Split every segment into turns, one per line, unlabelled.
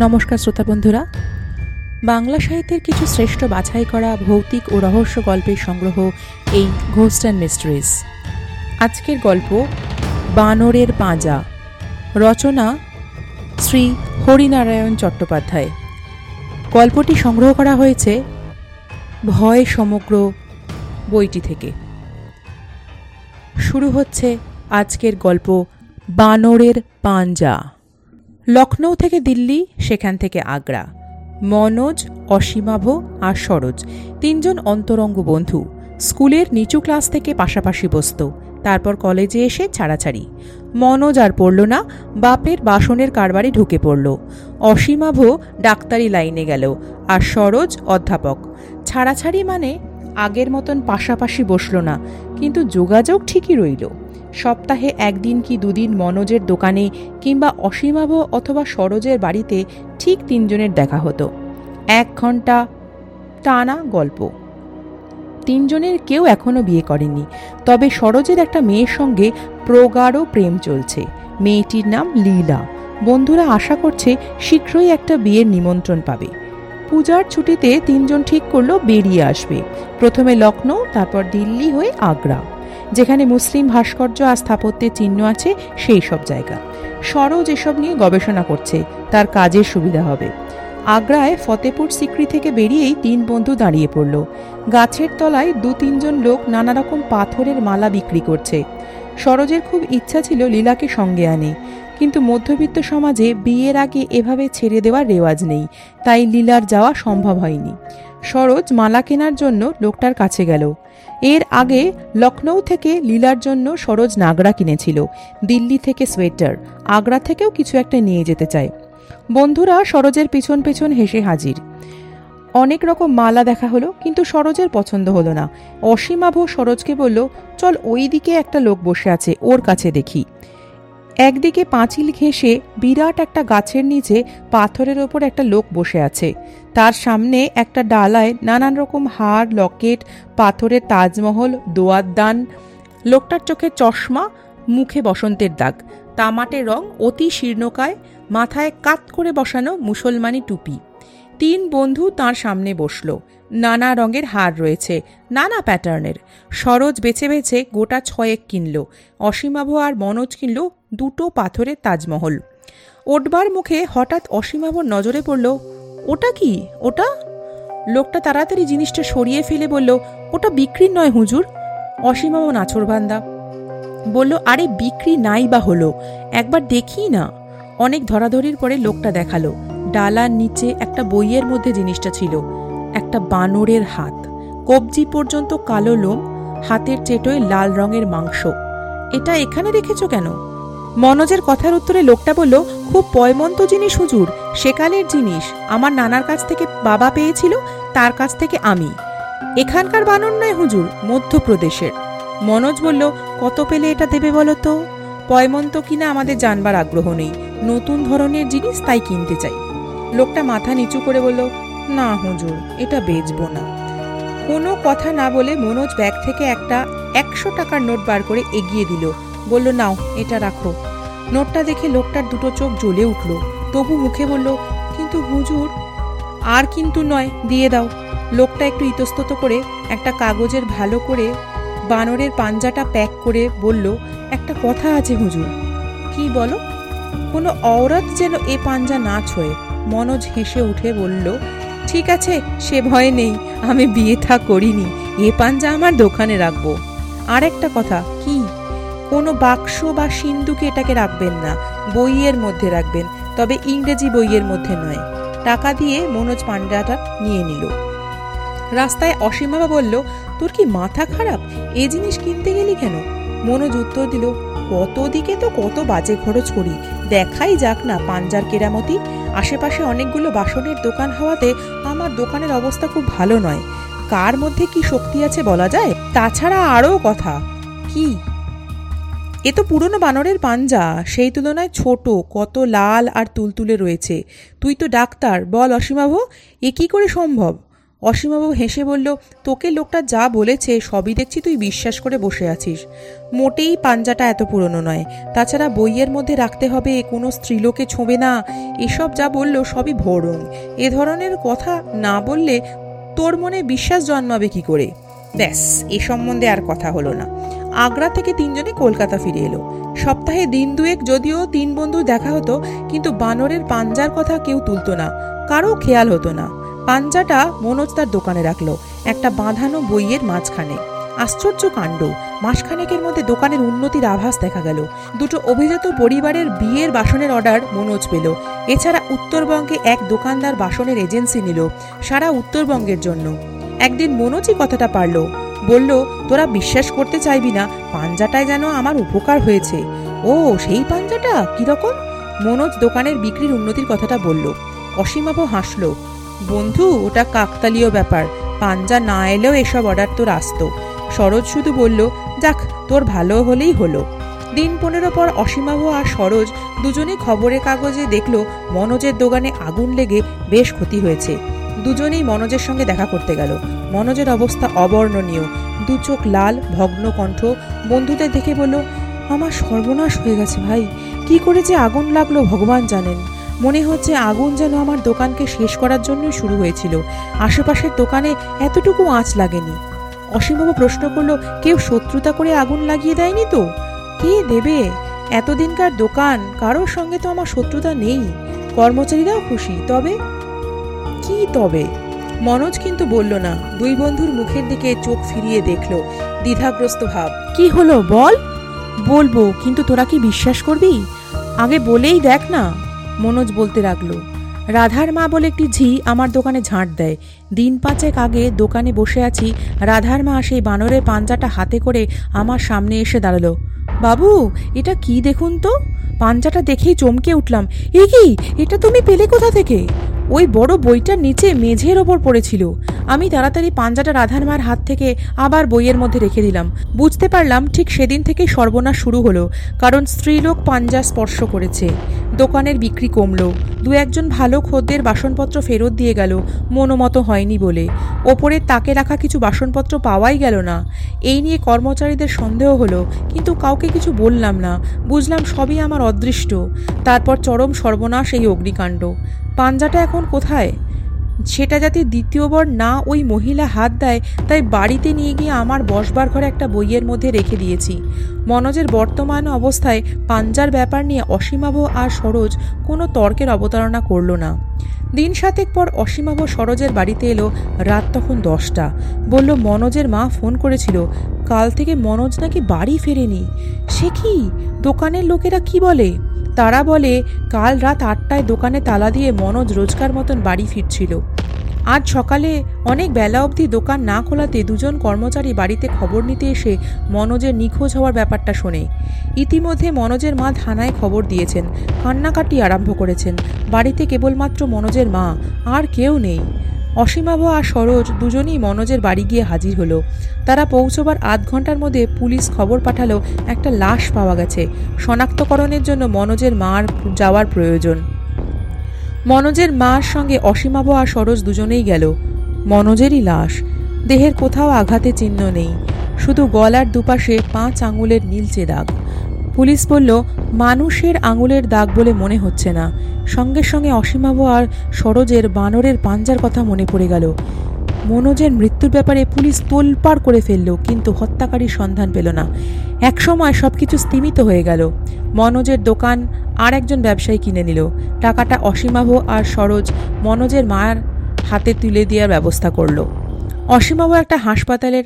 নমস্কার শ্রোতা বন্ধুরা। বাংলা সাহিত্যের কিছু শ্রেষ্ঠ বাছাই করা ভৌতিক ও রহস্য গল্পের সংগ্রহ এই ঘোস্ট অ্যান্ড মিস্ট্রিজ আজকের গল্প, বানরের পাঁজা। রচনা, শ্রী হরিনারায়ণ চট্টোপাধ্যায়। গল্পটি সংগ্রহ করা হয়েছে ভয় সমগ্র বইটি থেকে। শুরু হচ্ছে আজকের গল্প, বানরের পাঞ্জা লখনৌ থেকে দিল্লি, সেখান থেকে আগ্রা। মনোজ, অসীমাভ আর সরোজ, তিনজন অন্তরঙ্গ বন্ধু। স্কুলের নিচু ক্লাস থেকে পাশাপাশি বসত। তারপর কলেজে এসে ছাড়াছাড়ি। মনোজ আর পড়ল না, বাপের বাসনের কারবারে ঢুকে পড়ল। অসীমাভ ডাক্তারি লাইনে গেল আর সরোজ অধ্যাপক। ছাড়াছাড়ি মানে আগের মতন পাশাপাশি বসল না, কিন্তু যোগাযোগ ঠিকই রইল। সপ্তাহে একদিন কি দুদিন মনোজের দোকানে কিংবা অসীমাভ অথবা সরোজের বাড়িতে ঠিক তিনজনের দেখা হতো। এক ঘণ্টা টানা গল্প। তিনজনের কেউ এখনও বিয়ে করেনি। তবে সরোজের একটা মেয়ের সঙ্গে প্রগাঢ় প্রেম চলছে। মেয়েটির নাম লীলা। বন্ধুরা আশা করছে শীঘ্রই একটা বিয়ের নিমন্ত্রণ পাবে। পূজার ছুটিতে তিনজন ঠিক করল বেরিয়ে আসবে। প্রথমে লখনৌ তারপর দিল্লি হয়ে আগ্রা। যেখানে মুসলিম ভাস্কর্য আর স্থাপত্যের চিহ্ন আছে, সেই সব জায়গা। সরোজ এসব নিয়ে গবেষণা করছে, তার কাজের সুবিধা হবে। আগ্রায় ফতেপুর সিক্রি থেকে বেরিয়েই তিন বন্ধু দাঁড়িয়ে পড়ল। গাছের তলায় দু তিনজন লোক নানা রকম পাথরের মালা বিক্রি করছে। সরোজের খুব ইচ্ছা ছিল লীলাকে সঙ্গে আনে, কিন্তু মধ্যবিত্ত সমাজে বিয়ের আগে এভাবে ছেড়ে দেওয়ার রেওয়াজ নেই, তাই লীলার যাওয়া সম্ভব হয়নি। সরোজ মালা কেনার জন্য লোকটার কাছে গেল। এর আগে লখনৌ থেকে লীলার জন্য সরোজ নাগরা কিনেছিল, দিল্লি থেকে সোয়েটার, আগ্রা থেকেও কিছু একটা নিয়ে যেতে চায়। বন্ধুরা সরোজের পিছন পেছন হেসে হাজির। অনেক রকম মালা দেখা হলো, কিন্তু সরোজের পছন্দ হলো না। অসীমাভ সরোজকে বলল, চল ওই দিকে একটা লোক বসে আছে, ওর কাছে দেখি। একদিকে পাঁচিল ঘেঁষে বিরাট একটা গাছের নিচে পাথরের ওপর একটা লোক বসে আছে। তার সামনে একটা ডালায় নানান রকম হার লকেট, পাথরের তাজমহল দোয়ারদান লোকটার চোখে চশমা, মুখে বসন্তের দাগ। তামাটে রং অতি শীর্ণকায়, মাথায় কাত করে বসানো মুসলমানি টুপি। তিন বন্ধু তার সামনে বসল। নানা রঙের হার রয়েছে, নানা প্যাটার্নের। সরোজ বেছে বেছে গোটা ছয়েক কিনল অসীমাভ আর মনোজ কিনল দুটো পাথরের তাজমহল। ওটবার মুখে হঠাৎ অসীমাভর নজরে পড়ল, ওটা কি? ওটা? লোকটা তাড়াতাড়ি জিনিসটা সরিয়ে ফেলে বলল, ওটা বিক্রির নয় হুজুর। অসীমাভ নাছরবান্দা বলল, আরে বিক্রি নাই বা হলো, একবার দেখি না। অনেক ধরাধরির পরে লোকটা দেখাল, ডালার নিচে একটা বইয়ের মধ্যে জিনিসটা ছিল। একটা বানরের হাত। কবজি পর্যন্ত কালো লোম, হাতের চেটোয় লাল রঙের মাংস। এটা এখানে রেখেছ কেন? মনোজের কথার উত্তরে লোকটা বলল, খুব পয়মন্ত জিনিস হুজুর, সেকালের জিনিস। আমার নানার কাছ থেকে বাবা পেয়েছিল, তার কাছ থেকে আমি। এখানকার বানর নয় হুজুর, মধ্যপ্রদেশের। মনোজ বলল, কত পেলে এটা দেবে বলো তো? পয়মন্ত কিনা আমাদের জানবার আগ্রহ নেই। নতুন ধরনের জিনিস তাই কিনতে চাই। লোকটা মাথা নিচু করে বলল না, হুজুর, এটা বেচবো না। কোনো কথা না বলে মনোজ ব্যাগ থেকে একটা একশো টাকার নোট বার করে এগিয়ে দিল। বলল, নাও, এটা রাখো। নোটটা দেখে লোকটার দুটো চোখ জ্বলে উঠল। তবু মুখে বলল, কিন্তু হুজুর, আর কিন্তু নয়, দিয়ে দাও। লোকটা একটু ইতস্তত করে একটা কাগজের ভালো করে বানরের পাঞ্জাটা প্যাক করে বলল, একটা কথা আছে হুজুর। কি বলো? কোনো অওরত যেন এ পাঞ্জা না ছোয়ে। মনোজ হেসে উঠে বলল ঠিক আছে, সে ভয় নেই, আমি বিয়ে থা করিনি, এ পাঞ্জা আমার দোকানে রাখব। আর একটা কথা, কি? কোনো বাক্স বা সিন্ধুকে এটাকে রাখবেন না, বইয়ের মধ্যে রাখবেন, তবে ইংরেজি বইয়ের মধ্যে নয়। টাকা দিয়ে মনোজ পান্ডাটা নিয়ে নিল। রাস্তায় অসীমাবা বলল, তোর কি মাথা খারাপ? এ জিনিস কিনতে গেলি কেন? মনোজ উত্তর দিল কত দিকে তো কত বাজে খরচ করি। দেখাই যাক না পাঞ্জার কেরামতি। আশেপাশে অনেকগুলো বাসনের দোকান হওয়াতে আমার দোকানের অবস্থা খুব ভালো নয়। কার মধ্যে কি শক্তি আছে বলা যায়? তাছাড়া আরও কথা। কি? এ তো পুরনো বানরের পাঞ্জা। সেই তুলনায় ছোট, কত লাল আর তুলতুলে রয়েছে। তুই তো ডাক্তার, বল অসীমাভ এ কি করে সম্ভব? অসীমাবু হেসে বলল, তোকে লোকটা যা বলেছে সবই দেখছি তুই বিশ্বাস করে বসে আছিস। মোটেই পাঞ্জাটা এত পুরনো নয়। তাছাড়া বইয়ের মধ্যে রাখতে হবে, কোনো স্ত্রীলোকে ছোঁবে না। এসব যা বলল সবই ভোরং এ ধরনের কথা না বললে তোর মনে বিশ্বাস জন্মাবে কি করে? ব্যাস, এ সম্বন্ধে আর কথা হলো না। আগ্রা থেকে তিনজনে কলকাতা ফিরে এলো। সপ্তাহে দিন দুয়েক যদিও তিন বন্ধু দেখা হতো, কিন্তু বানরের পাঞ্জার কথা কেউ তুলতো না। কারও খেয়াল হতো না। পাঞ্জাটা মনোজ তার দোকানে রাখল, একটা বাঁধানো বইয়ের মাঝখানে। আশ্চর্য কাণ্ড, মাসখানেকের মধ্যে দোকানের উন্নতির আভাস দেখা গেল। দুটো অভিজাত পরিবারের বিয়ের বাসনের অর্ডার মনোজ পেল। এছাড়া উত্তরবঙ্গে এক দোকানদার বাসনের এজেন্সি নিল, সারা উত্তরবঙ্গের জন্য। একদিন মনোজই কথাটা পারল, বলল, তোরা বিশ্বাস করতে চাইবি না, পাঞ্জাটায় যেন আমার উপকার হয়েছে। ও, সেই পাঞ্জাটা? কীরকম মনোজ দোকানের বিক্রির উন্নতির কথাটা বলল। অসীমাভ হাসল বন্ধু, ওটা কাকতালীয় ব্যাপার। পাঞ্জা না এলেও এসব অর্ডার তোর আসতো। সরোজ শুধু বলল, যাক, তোর ভালো হলেই হলো। দিন পনেরো পর অসীমাভ আর সরোজ দুজনেই খবরের কাগজে দেখল, মনোজের দোকানে আগুন লেগে বেশ ক্ষতি হয়েছে। দুজনেই মনোজের সঙ্গে দেখা করতে গেল। মনোজের অবস্থা অবর্ণনীয়। দু চোখ লাল, ভগ্ন কণ্ঠ। বন্ধুদের দেখে বলল, আমার সর্বনাশ হয়ে গেছে ভাই। কি করে যে আগুন লাগল, ভগবান জানেন। মনে হচ্ছে আগুন যেন আমার দোকানকে শেষ করার জন্যই শুরু হয়েছিল। আশেপাশের দোকানে এতটুকু আঁচ লাগেনি। অসীমবাবু প্রশ্ন করল, কেউ শত্রুতা করে আগুন লাগিয়ে দেয়নি তো? কে দেবে? এতদিনকার দোকান, কারোর সঙ্গে তো আমার শত্রুতা নেই। কর্মচারীরাও খুশি, তবে? কি তবে? মনোজ কিন্তু বলল না। দুই বন্ধুর মুখের দিকে চোখ ফিরিয়ে দেখল দ্বিধাগ্রস্ত ভাব। কি হলো বল? বলব, কিন্তু তোরা কি বিশ্বাস করবি? আগে বলেই দেখ না। মনোজ বলতে লাগল, রাধার মা বলে একটি ঝি আমার দোকানে ঝাঁট দেয়। দিন পাঁচেক আগে দোকানে বসে আছি, রাধার মা সেই বানরের পাঞ্জাটা হাতে করে আমার সামনে এসে দাঁড়াল। বাবু, এটা কি দেখুন তো? পাঞ্জাটা দেখেই চমকে উঠলাম। এ কি? এটা তুমি পেলে কোথা থেকে? ওই বড় বইটার নিচে মেঝের ওপর পড়েছিল। আমি তাড়াতাড়ি পাঞ্জাটা রাধার মার হাত থেকে আবার বইয়ের মধ্যে রেখে দিলাম। বুঝতে পারলাম ঠিক সেদিন থেকেই সর্বনাশ শুরু হলো, কারণ স্ত্রীলোক পাঞ্জা স্পর্শ করেছে। দোকানের বিক্রি কমলো, দু একজন ভালো খদ্দের বাসনপত্র ফেরত দিয়ে গেল, মনোমতো হয়নি বলে। ওপরের তাকে রাখা কিছু বাসনপত্র পাওয়াই গেল না। এই নিয়ে কর্মচারীদের সন্দেহ হলো, কিন্তু কাউকে কিছু বললাম না। বুঝলাম সবই আমার অদৃষ্ট। তারপর চরম সর্বনাশ এই অগ্নিকাণ্ড। পাঞ্জাটা এখন কোথায়? সেটা যাতে দ্বিতীয়বার না ওই মহিলা হাত দেয়, তাই বাড়িতে নিয়ে গিয়ে আমার বসবার ঘরে একটা বইয়ের মধ্যে রেখে দিয়েছি। মনোজের বর্তমান অবস্থায় পাঞ্জার ব্যাপার নিয়ে অসীমাভ আর সরোজ কোনো তর্কের অবতারণা করল না। দিন সাতেক পর অসীমাভ সরোজের বাড়িতে এলো রাত তখন দশটা। বলল, মনোজের মা ফোন করেছিল, কাল থেকে মনোজ নাকি বাড়ি ফেরেনি। সে কি? দোকানের লোকেরা কি বলে? তারা বলে, কাল রাত আটটায় দোকানে তালা দিয়ে মনোজ রোজকার মতন বাড়ি ফিরছিল। আজ সকালে অনেক বেলা অবধি দোকান না খোলাতে দুজন কর্মচারী বাড়িতে খবর নিতে এসে মনোজের নিখোঁজ হওয়ার ব্যাপারটা শোনে। ইতিমধ্যে মনোজের মা থানায় খবর দিয়েছেন, কান্নাকাটি আরম্ভ করেছেন। বাড়িতে কেবলমাত্র মনোজের মা, আর কেউ নেই। অসীমাভ আর সরোজ দুজনেই মনোজের বাড়ি গিয়ে হাজির হলো। তারা পৌঁছবার আধ ঘণ্টার মধ্যে পুলিশ খবর পাঠালো, একটা লাশ পাওয়া গেছে। শনাক্তকরণের জন্য মনোজের মার যাওয়ার প্রয়োজন। মনোজের মার সঙ্গে অসীমাভ আর সরোজ দুজনেই গেল। মনোজেরই লাশ। দেহের কোথাও আঘাতে চিহ্ন নেই। শুধু গলার দুপাশে পাঁচ আঙুলের নীলচে দাগ। পুলিশ বলল, মানুষের আঙুলের দাগ বলে মনে হচ্ছে না। সঙ্গে সঙ্গে অসীমাভ আর সরোজের বানরের পাঞ্জার কথা মনে পড়ে গেল। মনোজের মৃত্যুর ব্যাপারে পুলিশ তোলপাড় করে ফেলল, কিন্তু হত্যাকারীর সন্ধান পেল না। একসময় সব কিছু স্তিমিত হয়ে গেল। মনোজের দোকান আর একজন ব্যবসায়ী কিনে নিল। টাকাটা অসীমাভ আর সরোজ মনোজের মায়ের হাতে তুলে দেওয়ার ব্যবস্থা করল। অসীমাভ একটা হাসপাতালের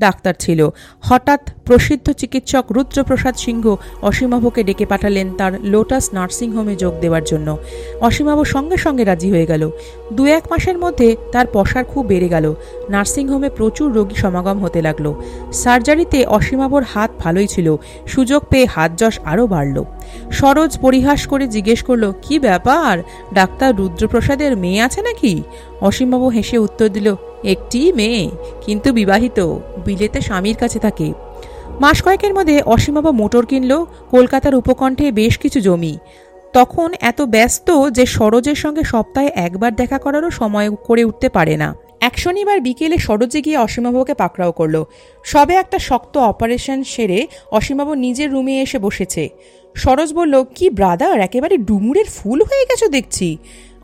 ডাক্তার ছিল। হঠাৎ প্রসিদ্ধ চিকিৎসক রুদ্রপ্রসাদ সিংহ অসীমাভকে ডেকে পাঠালেন তার লোটাস নার্সিংহোমে যোগ দেওয়ার জন্য। অসীমাভ সঙ্গে সঙ্গে রাজি হয়ে গেল। দু এক মাসের মধ্যে তার পসার খুব বেড়ে গেল। নার্সিংহোমে প্রচুর রোগী সমাগম হতে লাগল। সার্জারিতে অসীমাভর হাত ভালোই ছিল। সুযোগ পেয়ে হাত যশ আরও বাড়ল। সরোজ পরিহাস করে জিজ্ঞেস করল, কি ব্যাপার? ডাক্তার রুদ্রপ্রসাদের মেয়ে আছে নাকি? অসীমবাবু হেসে উত্তর দিল একটি মেয়ে, কিন্তু বিবাহিত। বিলেতে স্বামীর কাছে থাকে। মাস কয়েকের মধ্যে অসীমবাবু মোটর কিনল, কলকাতার উপকণ্ঠে বেশ কিছু জমি। তখন এত ব্যস্ত যে সরোজের সঙ্গে সপ্তাহে একবার দেখা করারও সময় করে উঠতে পারে না। এক শনিবার বিকেলে সরোজে গিয়ে অসীমাবাবুকে পাকড়াও করল। সবে একটা শক্ত অপারেশন সেরে অসীমাবু নিজের রুমে এসে বসেছে। সরোজ বলল, কি ব্রাদার, একেবারে ডুমুরের ফুল হয়ে গেছো দেখছি।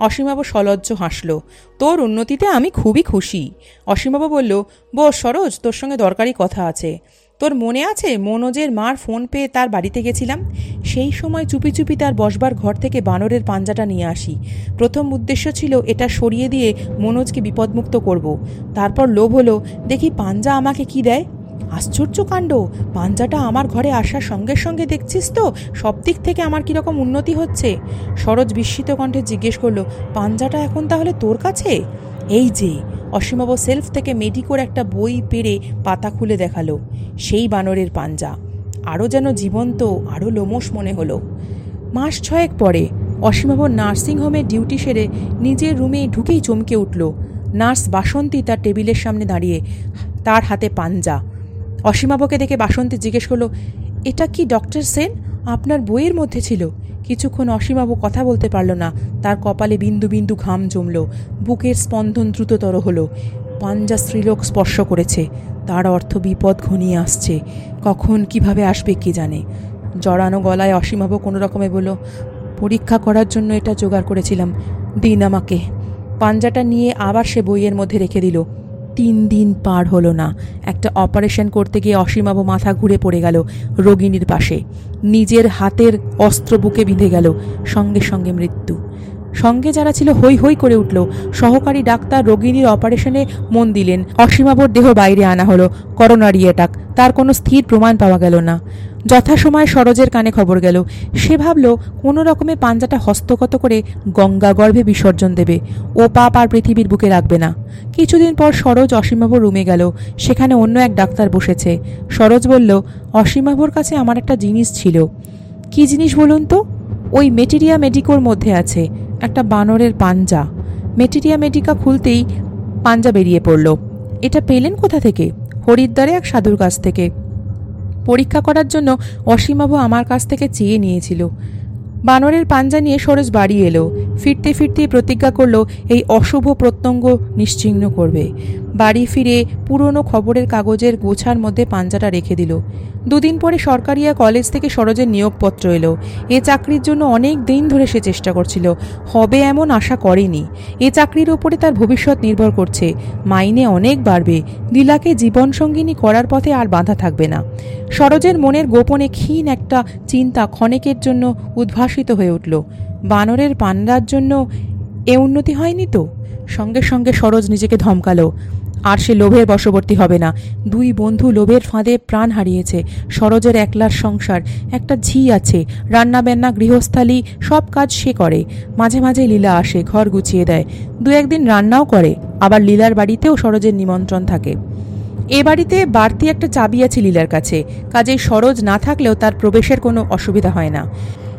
অসীমাবু সলজ্জ হাসল, তোর উন্নতিতে আমি খুবই খুশি। অসীমাবু বলল, বস, সরোজ, তোর সঙ্গে দরকারি কথা আছে। তোর মনে আছে মনোজের মার ফোন পেয়ে তার বাড়িতে গেছিলাম? সেই সময় চুপি চুপি তার বসবার ঘর থেকে বানরের পাঞ্জাটা নিয়ে আসি। প্রথম উদ্দেশ্য ছিল এটা সরিয়ে দিয়ে মনোজকে বিপদমুক্ত করব। তারপর লোভ হলো, দেখি পাঞ্জা আমাকে কি দেয়? আশ্চর্য কাণ্ড। পাঞ্জাটা আমার ঘরে আসার সঙ্গে সঙ্গে দেখছিস তো? সব দিক থেকে আমার কীরকম উন্নতি হচ্ছে। সরোজ বিস্মিত কণ্ঠে জিজ্ঞেস করল, পাঞ্জাটা এখন তাহলে তোর কাছে? এই যে, অসীমাব সেলফ থেকে মেডিকোর একটা বই পেরে পাতা খুলে দেখাল, সেই বানরের পাঞ্জা। আরও যেন জীবন্ত আরও লোমস মনে হলো। মাস ছয়েক পরে, অসীমাব নার্সিংহোমে ডিউটি সেরে নিজের রুমে ঢুকেই চমকে উঠল। নার্স বাসন্তী তার টেবিলের সামনে দাঁড়িয়ে, তার হাতে পাঞ্জা। অসীমাবকে দেখে বাসন্তী জিজ্ঞেস করল, এটা কি ডক্টর সেন? আপনার বইয়ের মধ্যে ছিল। কিছুক্ষণ অসীমাবু কথা বলতে পারল না। তার কপালে বিন্দু বিন্দু ঘাম জমল। বুকের স্পন্দন দ্রুততর হলো। পাঞ্জা স্ত্রীলোক স্পর্শ করেছে। তার অর্থ বিপদ ঘনিয়ে আসছে। কখন কীভাবে আসবে কে জানে? জড়ানো গলায় অসীমাবু কোনো রকমে বলল, পরীক্ষা করার জন্য এটা জোগাড় করেছিলাম। দিন আমাকে। পাঞ্জাটা নিয়ে আবার সে বইয়ের মধ্যে রেখে দিল। তিন দিন পার হলো না। একটা অপারেশন করতে গিয়ে অসীমাবু মাথা ঘুরে পড়ে গেল রোগিনীর পাশে। নিজের হাতের অস্ত্র বুকে বিঁধে গেল সঙ্গে সঙ্গে মৃত্যু। সঙ্গে যারা ছিল হই হই করে উঠল। সহকারী ডাক্তার রোগিনীর অপারেশনে মন দিলেন। অসীমাবর দেহ বাইরে আনা হলো। করোনারি অ্যাটাক তার কোনো স্থির প্রমাণ পাওয়া গেল না। যথাসময়ে সরোজের কানে খবর গেল। সে ভাবল, কোনো রকমে পাঞ্জাটা হস্তগত করে গঙ্গা গর্ভে বিসর্জন দেবে। ও পাপ আর পৃথিবীর বুকে রাখবে না। কিছুদিন পর সরোজ অসীমাভর রুমে গেল। সেখানে অন্য এক ডাক্তার বসেছে। সরোজ বলল অসীমাভর কাছে আমার একটা জিনিস ছিল। কি জিনিস বলুন তো? ওই মেটেরিয়া মেডিকোর মধ্যে আছে, একটা বানরের পাঞ্জা। মেটেরিয়া মেডিকা খুলতেই পাঞ্জা বেরিয়ে পড়ল। এটা পেলেন কোথা থেকে? হরিদ্বারে এক সাধুর কাছ থেকে। পরীক্ষা করার জন্য অসীমাবু আমার কাছ থেকে চেয়ে নিয়েছিল। বানরের পাঞ্জা নিয়ে সরোজ বাড়ি এলো। ফিরতে ফিরতে প্রতিজ্ঞা করল, এই অশুভ প্রত্যঙ্গ নিশ্চিহ্ন করবে। বাড়ি ফিরে পুরনো খবরের কাগজের গোছার মধ্যে পাঞ্জাটা রেখে দিল। দুদিন পরে সরকারিয়া কলেজ থেকে সরোজের নিয়োগপত্র এলো। এ চাকরির জন্য অনেক দিন ধরে সে চেষ্টা করছিল। হবে এমন আশা করেনি। এ চাকরির ওপরে তার ভবিষ্যৎ নির্ভর করছে। মাইনে অনেক বাড়বে। লীলাকে জীবনসঙ্গিনী করার পথে আর বাধা থাকবে না। সরোজের মনের গোপনে ক্ষীণ একটা চিন্তা ক্ষণেকের জন্য উদ্ভাসিত হয়ে উঠল। বানরের পান্ডার জন্য এ উন্নতি হয়নি তো? সঙ্গে সঙ্গে সরোজ নিজেকে ধমকালো। আর সে লোভের বশবর্তী হবে না। দুই বন্ধু লোভের ফাঁদে প্রাণ হারিয়েছে। সরোজের একলার সংসার, একটা ঝি আছে। রান্না বান্না গৃহস্থালী, সব কাজ সে করে। মাঝে মাঝে লীলা আসে, ঘর গুছিয়ে দেয়। দু একদিন রান্নাও করে, আবার লীলার বাড়িতেও সরোজের নিমন্ত্রণ থাকে। এ বাড়িতে বাড়তি একটা চাবি আছে লীলার কাছে। কাজেই সরোজ না থাকলেও তার প্রবেশের কোনো অসুবিধা হয় না।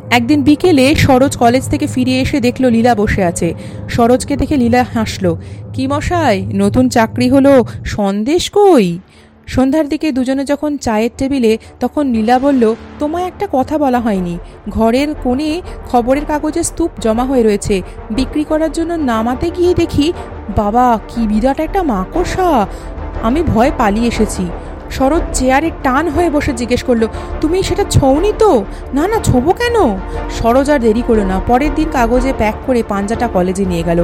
একদিন বিকেলে সরোজ কলেজ থেকে ফিরে এসে দেখল লীলা বসে আছে। সরোজকে দেখে লীলা হাসলো। কি মশাই, নতুন চাকরি হলো? সন্দেশ কই? সন্ধ্যার দিকে দুজনে যখন চায়ের টেবিলে, তখন লীলা বলল, তোমায় একটা কথা বলা হয়নি। ঘরের কোণে খবরের কাগজে স্তূপ জমা হয়ে রয়েছে। বিক্রি করার জন্য নামাতে গিয়ে দেখি, বাবা, কি বিরাট একটা মাকড়সা! আমি ভয় পালিয়ে এসেছি। শরৎ চেয়ারে টান হয়ে বসে জিজ্ঞেস করল, তুমি সেটা ছৌনি তো? না না, ছোবো কেন? সরোজ আর দেরি করো না। পরের দিন কাগজে প্যাক করে পাঞ্জাটা কলেজে নিয়ে গেল।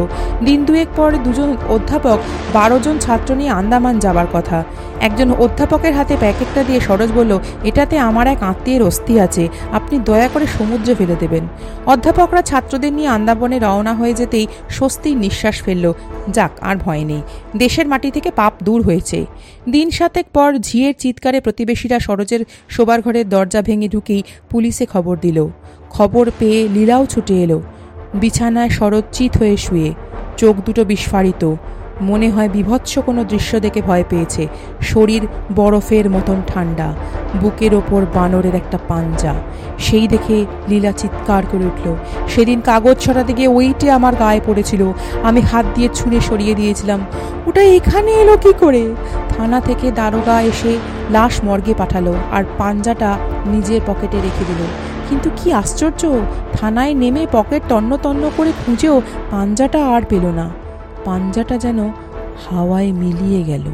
দিন দুয়েক পর দুজন অধ্যাপক, বারো জন ছাত্র নিয়ে আন্দামান যাবার কথা। একজন অধ্যাপকের হাতে প্যাকেটটা দিয়ে সরোজ বলল, এটাতে আমার এক আত্মীয়ের অস্থি আছে, আপনি দয়া করে সমুদ্রে ফেলে দেবেন। অধ্যাপকরা ছাত্রদের নিয়ে আন্দাবনে রওনা হয়ে যেতেই স্বস্তির নিঃশ্বাস ফেলল। যাক, আর ভয় নেই। দেশের মাটি থেকে পাপ দূর হয়েছে। দিন সাতেক পর ঝিয়ের চিৎকারে প্রতিবেশীরা সরোজের শোবার ঘরের দরজা ভেঙে ঢুকেই পুলিশে খবর দিল। খবর পেয়ে লীলাও ছুটে এলো। বিছানায় শরৎ চিত হয়ে শুয়ে। চোখ দুটো বিস্ফারিত। মনে হয় বিভৎস কোনো দৃশ্য দেখে ভয় পেয়েছে। শরীর বরফের মতন ঠান্ডা, বুকের ওপর বানরের একটা পাঞ্জা। সেই দেখে লীলা চিৎকার করে উঠল, সেদিন কাগজ ছড়াতে গিয়ে ওইটে আমার গায়ে পড়েছিল। আমি হাত দিয়ে ছুঁড়ে সরিয়ে দিয়েছিলাম। ওটা এখানে এলো কি করে? থানা থেকে দারোগা এসে লাশ মর্গে পাঠালো আর পাঞ্জাটা নিজের পকেটে রেখে দিল। কিন্তু কি আশ্চর্য! থানায় নেমে পকেট তন্ন তন্ন করে খুঁজেও পাঞ্জাটা আর পেল না। পাঞ্জাটা যেন হাওয়ায় মিলিয়ে গেল।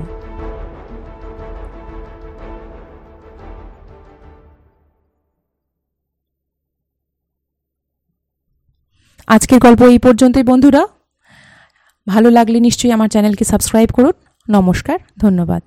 আজকের গল্প এই পর্যন্তই বন্ধুরা। ভালো লাগলে নিশ্চয়ই আমার চ্যানেলকে সাবস্ক্রাইব করুন। নমস্কার, ধন্যবাদ।